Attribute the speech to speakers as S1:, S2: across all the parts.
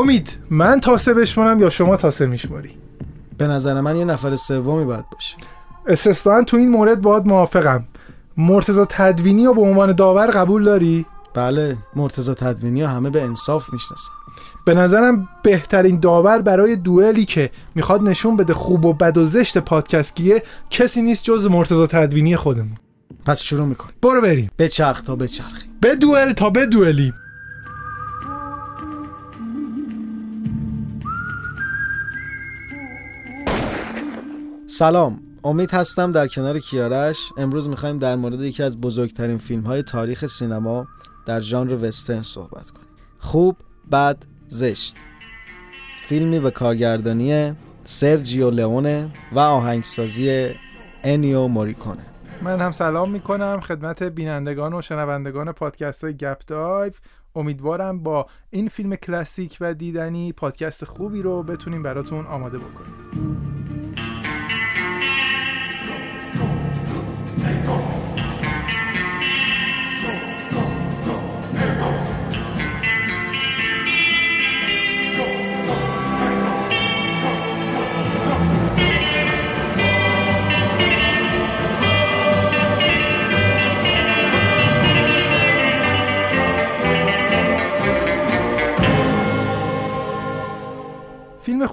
S1: امید من تاسه بشمارم یا شما تاسه میشماری؟
S2: به نظر من یه نفر سومی باید باشه.
S1: استثنا تو این مورد باید موافقم. مرتضی تدوینی رو به عنوان داور قبول داری؟
S2: بله مرتضی تدوینی ها همه به انصاف می‌شناسن.
S1: به نظرم بهترین داور برای دوئلی که می‌خواد نشون بده خوب و بد و زشت پادکستگیه کسی نیست جز مرتضی تدوینی خودمون.
S2: پس شروع میکن
S1: برو بریم.
S2: به چرخ تا به چرخی
S1: به دوئل تا به دوئلی
S2: سلام امید هستم در کنار کیارش. امروز می‌خوایم در مورد یکی از بزرگترین فیلم های تاریخ سینما در ژانر وسترن صحبت کنیم. خوب بد زشت. فیلمی به کارگردانی سرجیو لئونه و آهنگسازی انیو موریکونه.
S1: من هم سلام می‌کنم خدمت بینندگان و شنوندگان پادکست های گپ دایو. امیدوارم با این فیلم کلاسیک و دیدنی پادکست خوبی رو بتونیم براتون آماده بکنیم.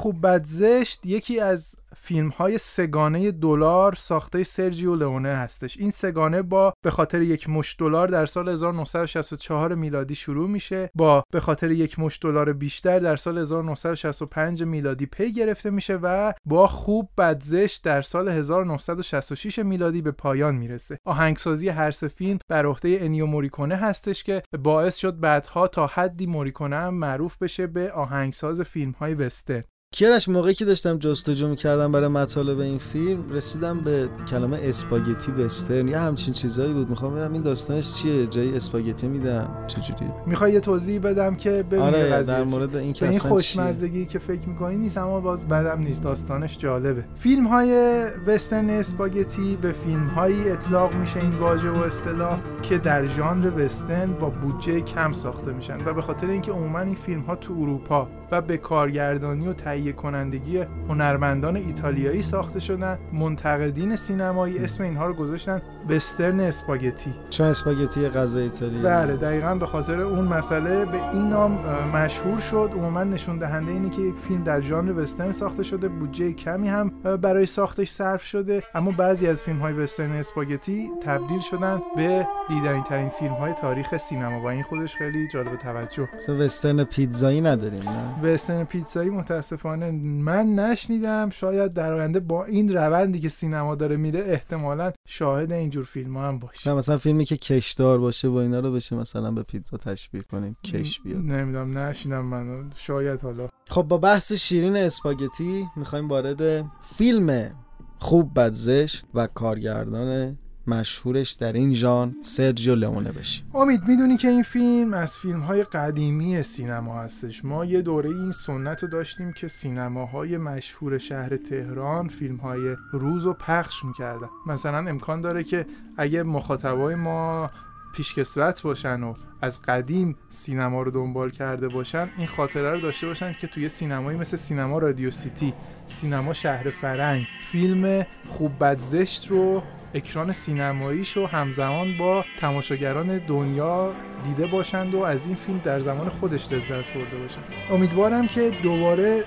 S1: خوب بد زشت یکی از فیلم های سگانه دلار ساخته سرجیو لئونه هستش. این سگانه با به خاطر یک مش دلار در سال 1964 میلادی شروع میشه با به خاطر یک مش دلار بیشتر در سال 1965 میلادی پی گرفته میشه و با خوب بدزشت در سال 1966 میلادی به پایان می‌رسه. آهنگسازی هر سه فیلم بر عهده انیو موریکونه هستش که باعث شد بعدها تا حدی موریکونه هم معروف بشه به آهنگساز فیلم های وسترن.
S2: کیارش موقعی که داشتم جستجو می‌کردم برای مطالب این فیلم رسیدم به کلمه اسپاگتی وسترن. یا همچین چیزایی بود. می‌خوام ببینم این داستانش چیه. جای اسپاگتی میدم. چجوری؟
S1: می‌خوای یه توضیح بدم که ببینی
S2: آره در؟ مورد این که
S1: این خوشمزگی که فکر می‌کنی نیست اما باز بدم نیست. داستانش جالبه. فیلم های وسترن اسپاگتی به فیلم هایی اطلاق میشه این واژه و اصطلاح که در ژانر وسترن با بودجه کم ساخته میشن و به خاطر اینکه عموما این فیلم ها تو اروپا و به کارگردانی و تهیه کنندگی هنرمندان ایتالیایی ساخته شدن. منتقدین سینمایی اسم اینها رو گذاشتن وسترن اسپاگتی.
S2: چون اسپاگتی یه غذا ایتالیایی؟
S1: بله دقیقا به خاطر اون مسئله به این نام مشهور شد. عموما نشون دهنده اینه که یک فیلم در ژانر وسترن ساخته شده بودجه کمی هم برای ساختش صرف شده. اما بعضی از فیلم های وسترن اسپاگتی تبدیل شدن به دیدنی ترین فیلم های تاریخ سینما. و این خودش خیلی جالب توجه.
S2: وسترن پیتزایی نداریم نه؟
S1: وسترن پیتزایی متاسفانه من نشنیدم. شاید در آینده با این روندی که سینما داره میره احتمالا شاهد اینجور فیلم ها هم باشیم
S2: نه مثلا فیلمی که کشدار باشه و اینا رو بشه مثلا به پیتزا تشبیه کنیم کش بیاد.
S1: نمی‌دونم نشیدم من. شاید حالا.
S2: خب با بحث شیرین اسپاگتی می‌خوایم وارد فیلم خوب بد زشت و کارگردان مشهورش در این ژان سرجیو لئونه بشیم
S1: امید می‌دونی که این فیلم از فیلم های قدیمی سینما هستش. ما یه دوره این سنت رو داشتیم که سینماهای مشهور شهر تهران فیلم های روز رو پخش می‌کردن. مثلا امکان داره که اگه مخاطبای ما پیشکسوت باشن و از قدیم سینما رو دنبال کرده باشن این خاطره رو داشته باشن که توی سینمایی مثل سینما رادیو سیتی سینما شهر فرنگ فیلم خوب بد زشت رو اکران سینماییش رو همزمان با تماشاگران دنیا دیده باشند و از این فیلم در زمان خودش لذت برده باشند. امیدوارم که دوباره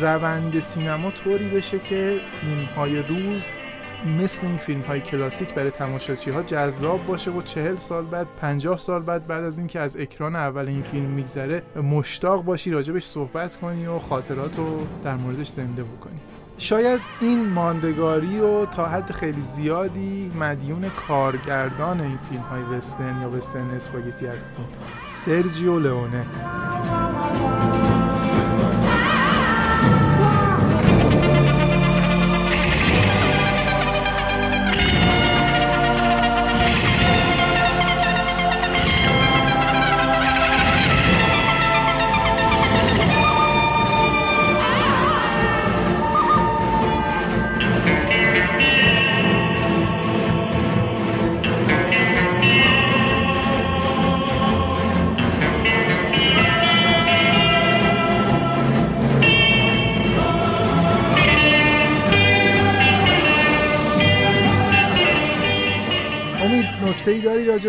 S1: روند سینما طوری بشه که فیلم های روز مثل این فیلم های کلاسیک برای تماشاچی ها جذاب باشه و چهل سال بعد پنجاه سال بعد بعد از اینکه از اکران اول این فیلم میگذره مشتاق باشی راجبش صحبت کنی و خاطرات رو در موردش زنده بکنی. شاید این ماندگاری و تا حد خیلی زیادی مدیون کارگردان این فیلم های وسترن یا وسترن اسپاگتی هستیم. سرجیو لئونه.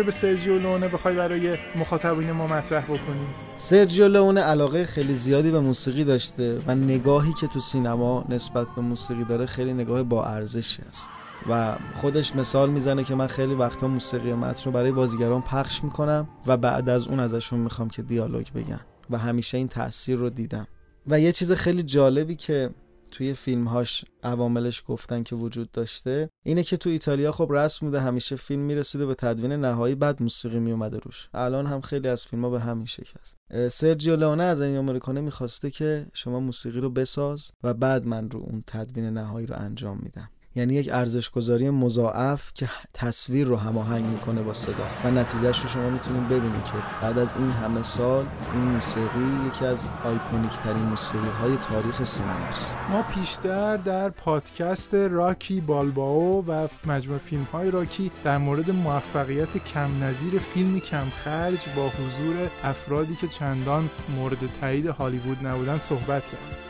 S1: به سرجیو لونه بخوای برای مخاطبین ما مطرح بکنی؟
S2: سرجیو لونه علاقه خیلی زیادی به موسیقی داشته و نگاهی که تو سینما نسبت به موسیقی داره خیلی نگاه با ارزشی است. و خودش مثال می‌زنه که من خیلی وقتا موسیقی متن رو برای بازیگران پخش می‌کنم و بعد از اون ازشون می‌خوام که دیالوگ بگن و همیشه این تاثیر رو دیدم. و یه چیز خیلی جالبی که توی فیلمهاش عواملش گفتن که وجود داشته اینه که تو ایتالیا خب رسم بوده همیشه فیلم می‌رسیده به تدوین نهایی بعد موسیقی میومده روش. الان هم خیلی از فیلم ها به همین شکل است سرجیو لئونه از این امریکانه می‌خواسته که شما موسیقی رو بساز و بعد من رو اون تدوین نهایی رو انجام میدم. یعنی یک ارزش گذاری مضاعف که تصویر رو هماهنگ می‌کنه با صدا. و نتیجهش رو شما می‌تونید ببینید که بعد از این همه سال این موسیقی یکی از آیکونیک ترین موسیقی های تاریخ سینماست.
S1: ما پیشتر در پادکست راکی بالباو و مجموع فیلم های راکی در مورد موفقیت کم نظیر فیلمی کم خرج با حضور افرادی که چندان مورد تایید هالیوود نبودن صحبت کردیم.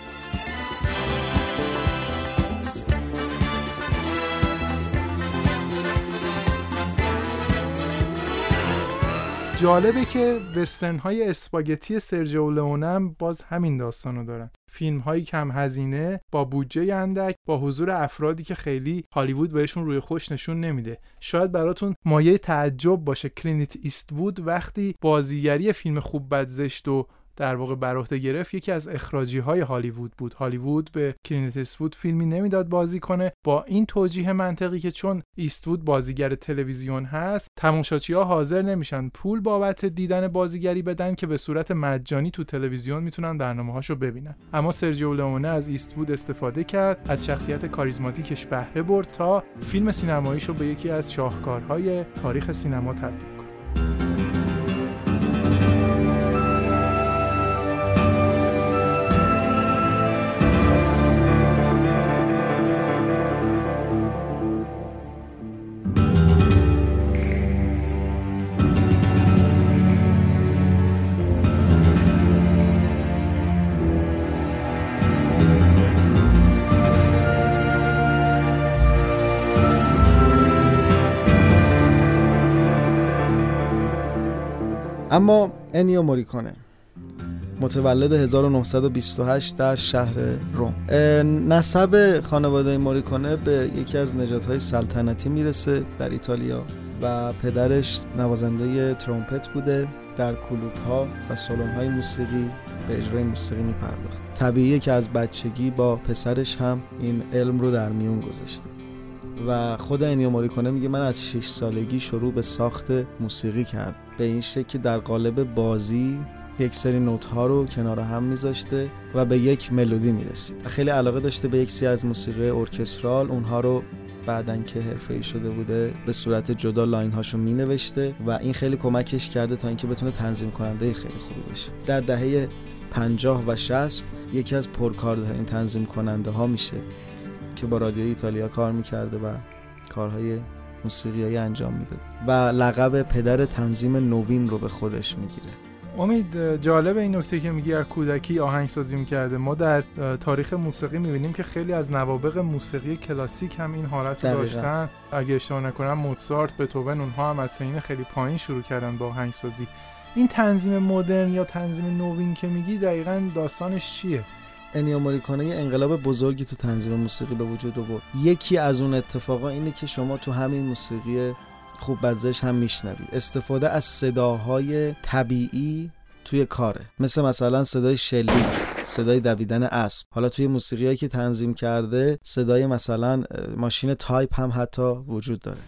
S1: جالبه که وسترن های اسپاگتی سرجیو لئونه باز همین داستانو دارن. فیلم هایی کم هزینه با بودجه اندک با حضور افرادی که خیلی هالیوود بهشون روی خوش نشون نمیده. شاید براتون مایه تعجب باشه. کلینیت ایستوود وقتی بازیگری فیلم خوب بد زشت و در واقع بر گرفت یکی از اخراجی های هالیوود بود. هالیوود به کلینت ایستوود فیلمی نمی‌داد بازی کنه. با این توجیه منطقی که چون ایستوود بازیگر تلویزیون هست تماشاچی ها حاضر نمیشن پول بابت دیدن بازیگری بدن که به صورت مجانی تو تلویزیون می‌تونن برنامه هاشو ببینن. اما سرجیو لئونه از ایستوود استفاده کرد از شخصیت کاریزماتیکش بهره برد تا فیلم سینماییشو به یکی از شاهکارهای تاریخ سینما تبدیل کنه.
S2: اما انیو موریکونه متولد 1928 در شهر روم. نسب خانواده موریکونه به یکی از نژادهای سلطنتی می‌رسه در ایتالیا و پدرش نوازنده ترومپت بوده در کلوب ها و سالن های موسیقی به اجرای موسیقی میپرداخت. طبیعیه که از بچگی با پسرش هم این علم رو در میون گذاشته. و خود انیو موریکونه میگه من از 6 سالگی شروع به ساخت موسیقی کرد به این شکل که در قالب بازی یک سری نوت ها رو کنار هم میذاشته و به یک ملودی می‌رسید. خیلی علاقه داشته به یک سری از موسیقی ارکسترال اونها رو بعدن که حرفه‌ای شده بوده به صورت جدا line هاشو می نوشته و این خیلی کمکش کرده تا اینکه بتونه تنظیم کننده خیلی خوبی بشه. در دهه 50 و 60 یکی از پرکارترین تنظیم کننده ها میشه. که با رادیو ایتالیا کار می‌کرده و کارهای موسیقیایی انجام می‌داد و لقب پدر تنظیم نوین رو به خودش می‌گیره.
S1: امید جالب این نکته که میگی از کودکی آهنگسازی می‌کرده. ما در تاریخ موسیقی می‌بینیم که خیلی از نوابق موسیقی کلاسیک هم این حالت رو داشتن. اگه اشتباه نکنم موتسارت بتوون اونها هم از سین خیلی پایین شروع کردن با آهنگسازی. این تنظیم مدرن یا تنظیم نوین که میگی دقیقا داستانش چیه؟
S2: انیو موریکونه یه انقلاب بزرگی تو تنظیم موسیقی به وجود آورد. یکی از اون اتفاقا اینه که شما تو همین موسیقی خوب بد زشت هم میشنوید. استفاده از صداهای طبیعی توی کاره. مثل مثلا صدای شلیک صدای دویدن اسب. حالا توی موسیقی هایی که تنظیم کرده صدای مثلا ماشین تایپ هم حتی وجود داره.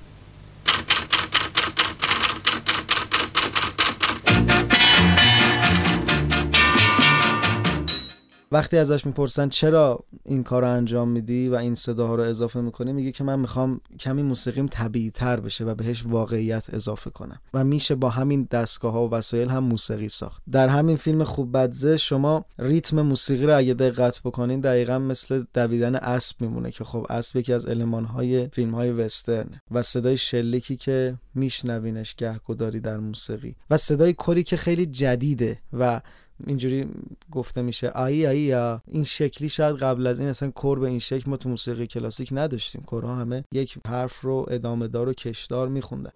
S2: وقتی ازش می‌پرسن چرا این کار رو انجام میدی و این صداها رو اضافه می‌کنی میگه که من می‌خوام کمی موسیقیم طبیعی تر بشه و بهش واقعیت اضافه کنم و میشه با همین دستگاه ها و وسایل هم موسیقی ساخت. در همین فیلم خوب بد زشت شما ریتم موسیقی رو اگه دقت بکنین دقیقا مثل دویدن اسب میمونه که خب اسب یکی از علمان های فیلم های وسترن و صدای شلیکی که میشنوینش گهگداری در موسیقی و صدای کلی که خیلی جدیده و اینجوری گفته میشه. آیی آیی یا این شکلی شاید قبل از این اصلا کور به این شکل ما تو موسیقی کلاسیک نداشتیم. کورها همه یک حرف رو ادامه دار و کشدار میخوندن.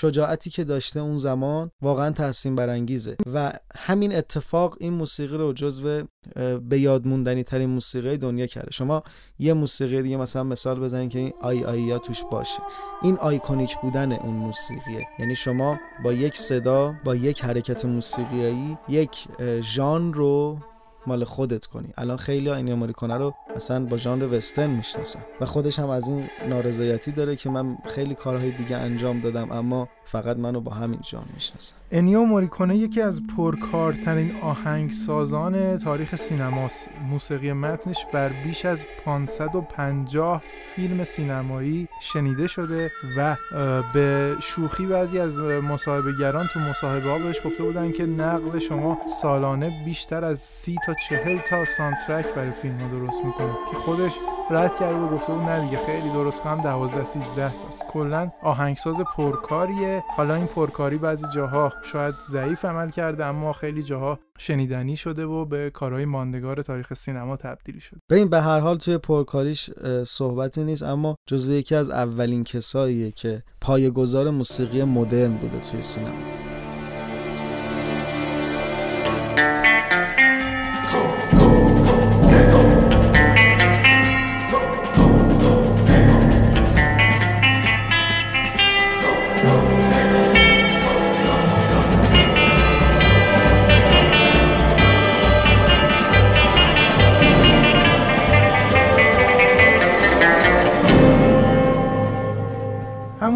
S2: شجاعتی که داشته اون زمان واقعا تحسین برانگیزه. و همین اتفاق این موسیقی رو جزو به یاد موندنی ترین موسیقی دنیا کرده. شما یه موسیقی دیگه مثلا مثال بزنید که این آی آی یا توش باشه. این iconic بودن اون موسیقیه. یعنی شما با یک صدا با یک حرکت موسیقیایی یک ژانر رو مال خودت کنی. الان خیلی انیو موریکونه رو اصلا با ژانر وسترن می‌شناسن. و خودش هم از این نارضایتی داره که من خیلی کارهای دیگه انجام دادم اما فقط منو با همین ژانر می‌شناسن.
S1: انیو موریکونه یکی از پرکارترین آهنگسازان تاریخ سینماست. موسیقی متنش بر بیش از 550 فیلم سینمایی شنیده شده و به شوخی بعضی از مصاحبهگران تو مصاحبه ها بهش گفته بودن که نقله شما سالانه بیشتر از سی تا چهل تا soundtrack برای فیلم درست می‌کنه که خودش رد کرده و گفته بود نه دیگه خیلی درست کنم 12 13 تاست. کلا آهنگساز پرکاریه. حالا این پرکاری بعضی جاها شاید ضعیف عمل کرده اما خیلی جاها شنیدنی شده و به کارهای ماندگار تاریخ سینما تبدیل شده.
S2: ببین به هر حال توی پرکاریش صحبتی نیست اما جزو یکی از اولین کساییه که پایه‌گذار موسیقی مدرن بوده توی سینما.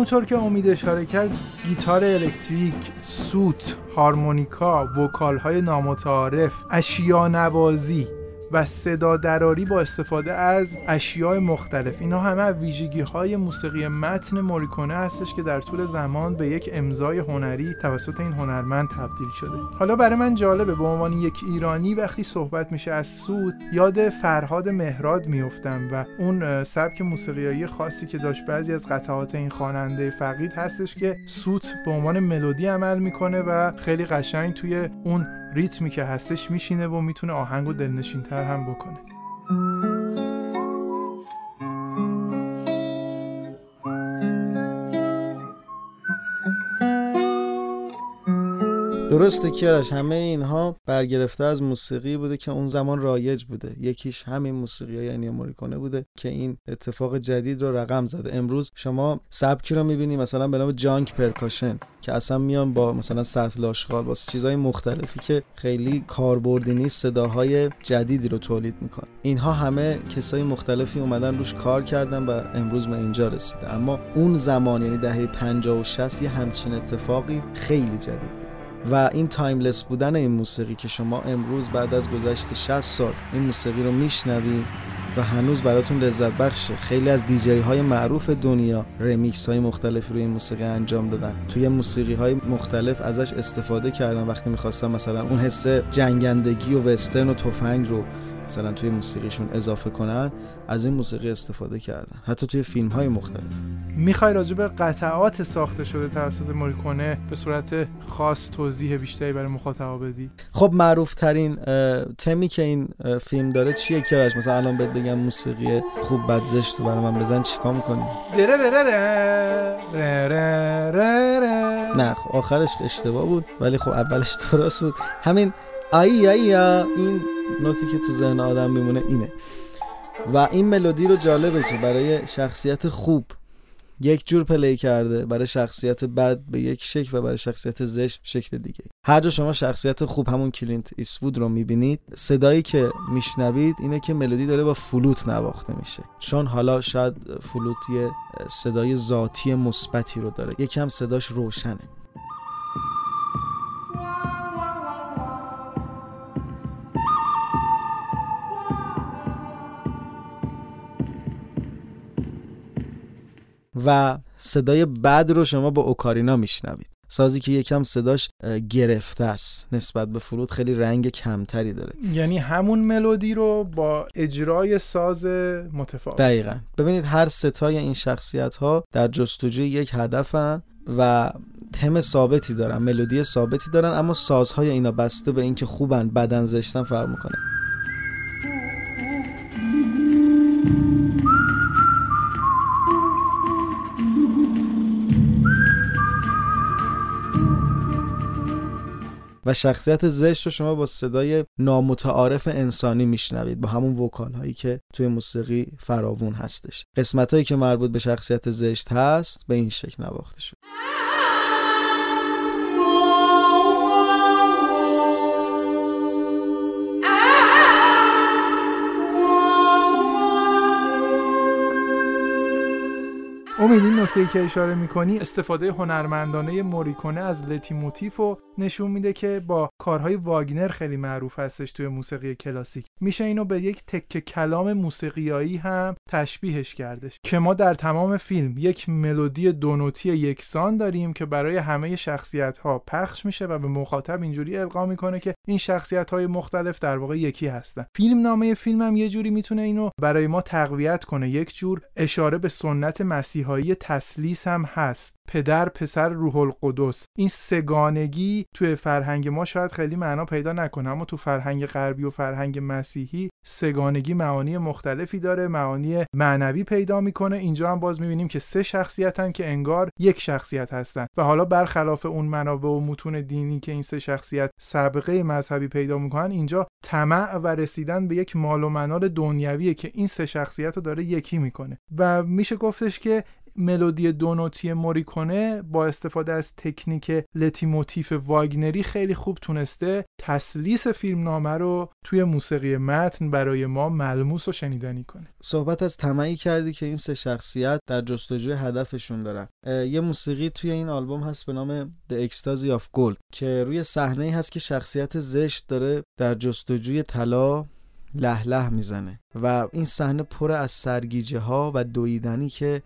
S1: همونطور که امید اشاره کرد گیتار الکتریک، سوت، هارمونیکا، وکال های نامتعارف، اشیا نوازی و صدا دراری با استفاده از اشیاء مختلف. اینا همه ویژگی های موسیقی متن موریکونه هستش که در طول زمان به یک امضای هنری توسط این هنرمند تبدیل شده. حالا برای من جالبه به عنوان یک ایرانی وقتی صحبت میشه از سود یاد فرهاد مهراد میفتم و اون سبک موسیقیایی خاصی که داشت بعضی از قطعات این خواننده فقید هستش که سوت به عنوان ملودی عمل می‌کنه و خیلی قشنگ توی اون ریتمی که هستش میشینه و می‌تونه آهنگ و دلنشین هم بکنه.
S2: درسته کیارش همه اینها برگرفته از موسیقی بوده که اون زمان رایج بوده. یکیش همین موسیقی های یعنی موریکونه بوده که این اتفاق جدید رو رقم زده. امروز شما سبکی رو می‌بینی مثلا به نام جانک پرکاشن که اصلا میان با مثلا سطل آشغال با چیزهای مختلفی که خیلی کاربردی نیست صداهای جدیدی رو تولید می‌کنه اینها همه کسای مختلفی اومدن روش کار کردن و امروز به اینجا رسیده. اما اون زمان یعنی دهه 50 و 60 یه همچین اتفاقی خیلی جدید و این timeless بودن این موسیقی که شما امروز بعد از گذشت 60 سال این موسیقی رو میشنوی و هنوز براتون لذت بخشه. خیلی از دیجی های معروف دنیا رمیکس های مختلف روی این موسیقی انجام دادن. توی موسیقی های مختلف ازش استفاده کردن وقتی می‌خواستن مثلا اون حس جنگندگی و وسترن و تفنگ رو مثلا توی موسیقیشون اضافه کنن از این موسیقی استفاده کردن. حتی توی فیلم های مختلف.
S1: می‌خوای راجع به قطعات ساخته شده توسط موریکونه به صورت خاص توضیح بیشتری برای مخاطبا بدی؟
S2: خب معروف ترین تمی که این فیلم داره چیه کرش مثلا الان بهت بگم موسیقی خوب بد زشت برای من بزن چیکار می‌کنی؟ نه خب آخرش اشتباه بود ولی خب اولش درست بود. همین آی آی این نوتی که تو ذهن آدم میمونه اینه. و این ملودی رو جالبه که برای شخصیت خوب یک جور play کرده برای شخصیت بد به یک شکل و برای شخصیت زشت به شکل دیگه. هر جا شما شخصیت خوب همون کلینت ایستوود رو می‌بینید صدایی که میشنوید اینه که ملودی داره با فلوت نواخته میشه. چون حالا شاید فلوت یه صدای ذاتی مثبتی رو داره. یکم صداش روشنه. و صدای بد رو شما با اوکارینا میشنوید. سازی که یکم صداش گرفته است. نسبت به فرود خیلی رنگ کمتری داره.
S1: یعنی همون ملودی رو با اجرای ساز متفاوت.
S2: دقیقا. ببینید هر ستای این شخصیت ها در جستجوی یک هدفن و تم ثابتی دارن ملودی ثابتی دارن اما سازهای اینا بسته به اینکه خوبن بدن زشتن فرق می‌کنه. و شخصیت زشت رو شما با صدای نامتعارف انسانی میشنوید با همون vocal هایی که توی موسیقی فراوون هستش. قسمت هایی که مربوط به شخصیت زشت هست به این شکل نواخته شد.
S1: امید این نکته که اشاره می‌کنی استفاده هنرمندانه موریکونه از leitmotif و نشون میده که با کارهای واگنر خیلی معروف هستش توی موسیقی کلاسیک. میشه اینو به یک تکه کلام موسیقیایی هم تشبیهش کردش. که ما در تمام فیلم یک ملودی دونوتی یکسان داریم که برای همه شخصیت ها پخش میشه و به مخاطب اینجوری القا می‌کنه که این شخصیت های مختلف در واقع یکی هستن. فیلم نامه فیلم هم یه جوری می‌تونه اینو برای ما تقویت کنه. یک جور اشاره به سنت مسیحایی تسلیس هم هست. پدر پسر روح القدس. این سگانگی توی فرهنگ ما شاید خیلی معنا پیدا نکنه اما تو فرهنگ غربی و فرهنگ مسیحی سگانگی معانی مختلفی داره معانی معنوی پیدا می‌کنه. اینجا هم باز می‌بینیم که سه شخصیتن که انگار یک شخصیت هستن. و حالا برخلاف اون منابع و متون دینی که این سه شخصیت سابقه مذهبی پیدا می‌کنن اینجا طمع و رسیدن به یک مال و منال دنیویه که این سه شخصیت رو داره یکی می‌کنه. و میشه گفتش که ملودی دو نتی موریکونه با استفاده از تکنیک leitmotif واگنری خیلی خوب تونسته تثلیث فیلمنامه رو توی موسیقی متن برای ما ملموس و شنیدنی کنه.
S2: صحبت از طمعی کردی که این سه شخصیت در جستجوی هدفشون دارن. یه موسیقی توی این آلبوم هست به نام The Ecstasy of Gold که روی صحنه هست که شخصیت زشت داره در جستجوی طلا له له می‌زنه. و این صحنه پر از سرگیجه ها و دویدنی که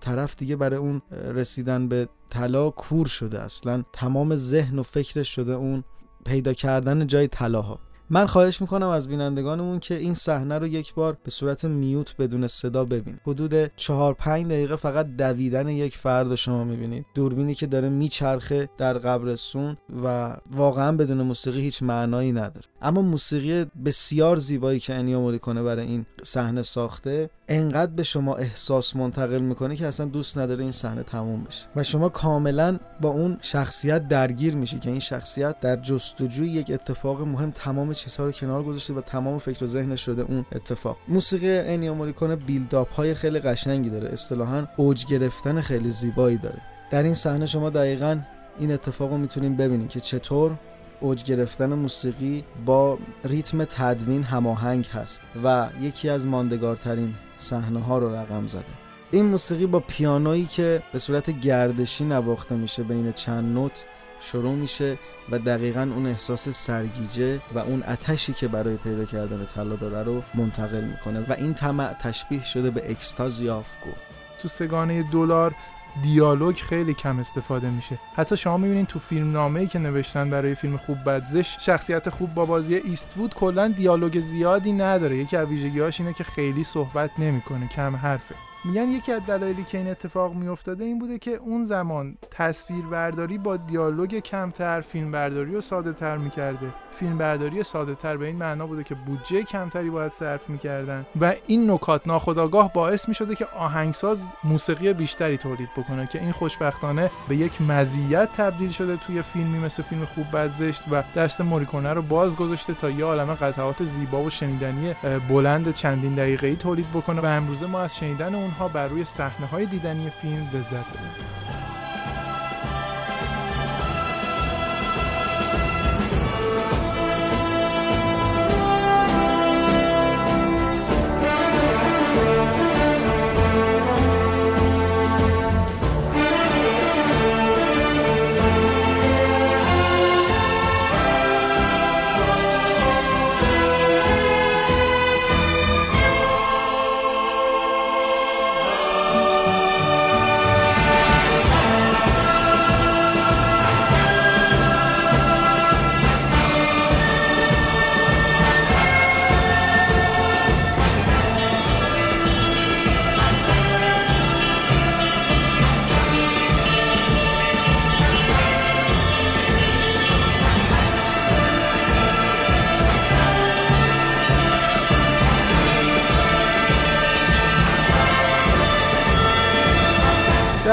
S2: طرف دیگه برای اون رسیدن به طلا کور شده. اصلا تمام ذهن و فکرش شده اون پیدا کردن جای طلاها. من خواهش می‌کنم از بینندگانمون که این صحنه رو یک بار به صورت میوت بدون صدا ببین حدود چهار پنج دقیقه فقط دویدن یک فرد رو شما می‌بینید. دوربینی که داره میچرخه در قبرستون و واقعا بدون موسیقی هیچ معنایی نداره. اما موسیقی بسیار زیبایی که انیو کنه برای این صحنه ساخته انقدر به شما احساس منتقل می‌کنه که اصلا دوست نداره این صحنه تموم بشه. و شما کاملا با اون شخصیت درگیر میشی که این شخصیت در جستجوی یک اتفاق مهم تمام چیزها رو کنار گذاشته و تمام فکر و ذهنش شده اون اتفاق. موسیقی انیو موریکونه بیلداپ های خیلی قشنگی داره. اصطلاحا اوج گرفتن خیلی زیبایی داره. در این صحنه شما دقیقا این اتفاق رو می‌تونیم ببینیم که چطور اوج گرفتن موسیقی با ریتم تدوین هماهنگ هست و یکی از ماندگارترین صحنه ها رو رقم زده. این موسیقی با پیانویی که به صورت گردشی نواخته میشه بین چند نوت شروع میشه و دقیقا اون احساس سرگیجه و اون اتشی که برای پیدا کردن طلا داره رو منتقل می‌کنه و این طمع تشبیه شده به اکستازی آف گو
S1: تو سگانه دلار دیالوگ خیلی کم استفاده میشه. حتی شما می‌بینید تو فیلم نامه که نوشتن برای فیلم خوب بدزش شخصیت خوب با بازی ایستوود کلا دیالوگ زیادی نداره. یکی از ویژگیهاش اینه که خیلی صحبت نمی‌کنه کم حرفه. میگن یکی از دلایلی که این اتفاق میافتاده این بوده که اون زمان تصویر برداری با دیالوگ کمتر فیلم برداری رو ساده تر می‌کرده. فیلم برداری ساده تر به این معنا بوده که بودجه کمتری باید صرف می‌کردن و این نکات ناخداگاه باعث می‌شده که آهنگساز موسیقی بیشتری تولید بکنه. که این خوشبختانه به یک مزیت تبدیل شده توی فیلمی مثل فیلم خوب بزشت و دست موریکونه رو باز گذاشته تا یه عالمه قطعات زیبا و شنیدنی بلند چندین دقیقه‌ای تولید بکنه. و امروزه ما از شنیدن اونها بر روی صحنه های دیدنی فیلم لذت ببریم.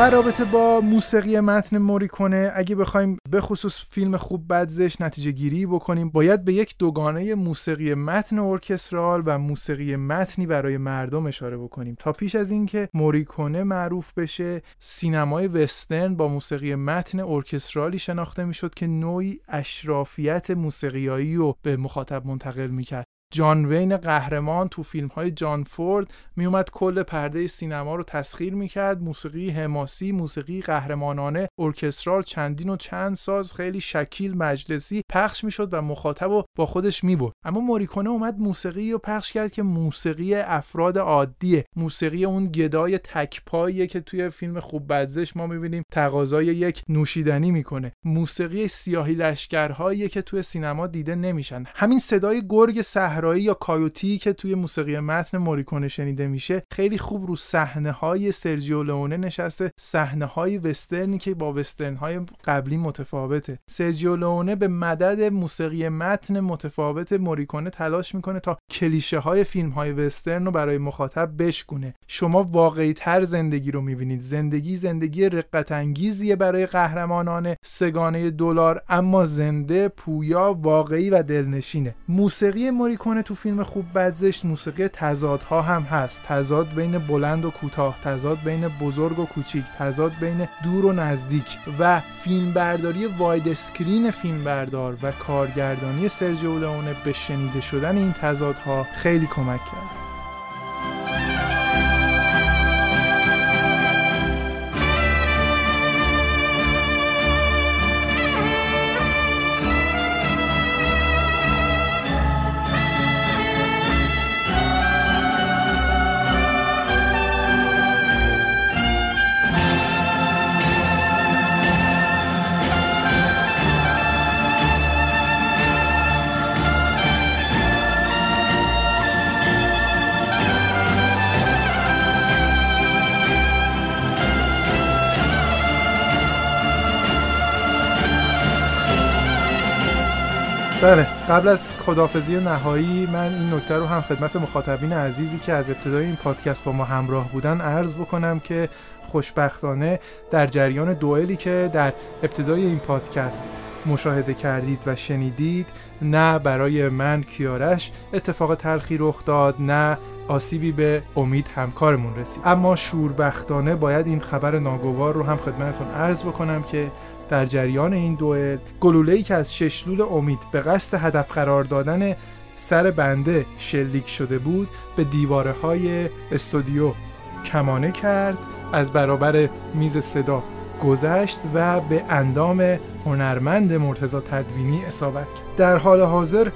S1: در رابطه با موسیقی متن موریکونه. اگه بخوایم به خصوص فیلم خوب بدزش نتیجه گیری بکنیم باید به یک دوگانه موسیقی متن ارکسترال و موسیقی متنی برای مردم اشاره بکنیم. تا پیش از اینکه موریکونه معروف بشه سینمای وسترن با موسیقی متن ارکسترالی شناخته می‌شد که نوعی اشرافیت موسیقیایی رو به مخاطب منتقل می‌کرد. جان وین قهرمان تو فیلم های جان فورد میومد کل پرده سینما رو تسخیر می‌کرد. موسیقی حماسی موسیقی قهرمانانه ارکسترال چندین و چند ساز خیلی شکیل مجلسی پخش می‌شد و مخاطب رو با خودش می‌برد. اما موریکونه اومد موسیقی رو پخش کرد که موسیقی افراد عادیه. موسیقی اون گدای تکپاییه که توی فیلم خوب بدزش ما می‌بینیم. تقاضای یک نوشیدنی می‌کنه. موسیقی سیاهی لشکرهایی که توی سینما دیده نمیشن. همین صدای گرگ صحرایی یا کایوتی که توی موسیقی متن موریکونه شنیده میشه خیلی خوب رو صحنه های سرجیو لئونه نشسته صحنه های وسترنی که با وسترن های قبلی متفاوته. سرجیو لئونه به مدد موسیقی متن متفاوت موریکونه تلاش می‌کنه تا کلیشه های فیلم های وسترن رو برای مخاطب بشکونه. شما واقعی تر زندگی رو می‌بینید. زندگی زندگی رقت انگیزیه برای قهرمانان سگانه دلار اما زنده پویا واقعی و دلنشینه. موسیقی موریکونه تو فیلم خوب بدزشت موسیقی تضادها هم هست. تضاد بین بلند و کوتاه تضاد بین بزرگ و کوچیک تضاد بین دور و نزدیک و فیلمبرداری واید اسکرین فیلمبردار و کارگردانی سرجیو لئونه به شنیده شدن این تضادها خیلی کمک کرد. قبل از خدافزی نهایی من این نکته رو هم خدمت مخاطبین عزیزی که از ابتدای این پادکست با ما همراه بودن عرض بکنم که خوشبختانه در جریان دوئلی که در ابتدای این پادکست مشاهده کردید و شنیدید نه برای من کیارش اتفاق تلخی رخ داد نه آسیبی به امید همکارمون رسید. اما شوربختانه باید این خبر ناگوار رو هم خدمتتون عرض بکنم که در جریان این دوئل گلوله‌ای که از ششلول امید به قصد هدف قرار دادن سر بنده شلیک شده بود به دیواره های استودیو کمانه کرد از برابر میز صدا گذشت و به اندام هنرمند مرتزا تدوینی اصابت کرد. در حال حاضر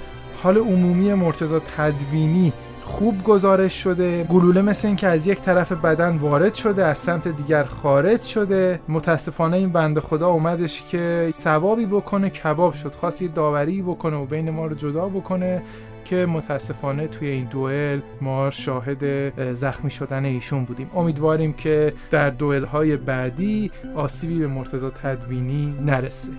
S1: حال عمومی مرتزا تدوینی خوب گزارش شده. گلوله مثل اینکه از یک طرف بدن وارد شده از سمت دیگر خارج شده. متاسفانه این بنده خدا اومدش که ثوابی بکنه کباب شد. خواست یه داوری بکنه و بین ما رو جدا بکنه که متاسفانه توی این دوئل ما شاهد زخمی شدن ایشون بودیم. امیدواریم که در دوئل های بعدی آسیبی به مرتضی تدوینی نرسه.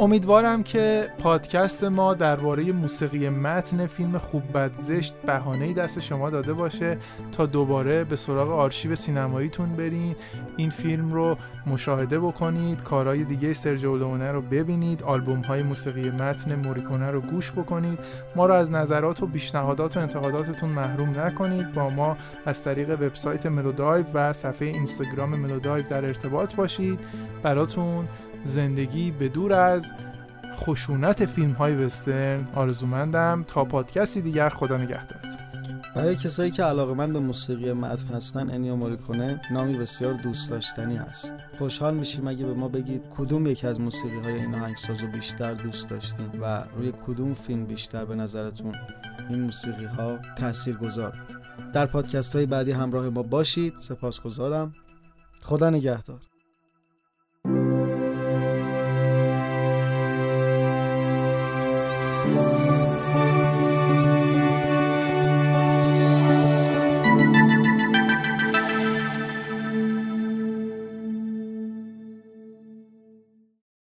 S1: امیدوارم که پادکست ما درباره موسیقی متن فیلم خوب بد زشت بهانه دست شما داده باشه تا دوباره به سراغ آرشیو سینماییتون برین. این فیلم رو مشاهده بکنید کارهای دیگه سرجیو لئونه رو ببینید آلبوم های موسیقی متن موریکونه رو گوش بکنید. ما رو از نظرات و پیشنهادات و انتقاداتتون محروم نکنید. با ما از طریق وبسایت ملودایو و صفحه اینستاگرام ملودایو در ارتباط باشید. براتون زندگی به دور از خشونت فیلم های وسترن. آرزومندم تا پادکستی دیگر خدا نگهدارتون.
S2: برای کسایی که علاقه من به موسیقی متن هستن انیو موریکونه نامی بسیار دوست داشتنی است خوشحال میشیم اگه به ما بگید کدوم یکی از موسیقی های این آهنگسازو بیشتر دوست داشتین و روی کدوم فیلم بیشتر به نظرتون این موسیقی ها تأثیر گذار بود. در پادکست های بعدی همراه ما باشید. سپاسگزارم. خدا نگهدار.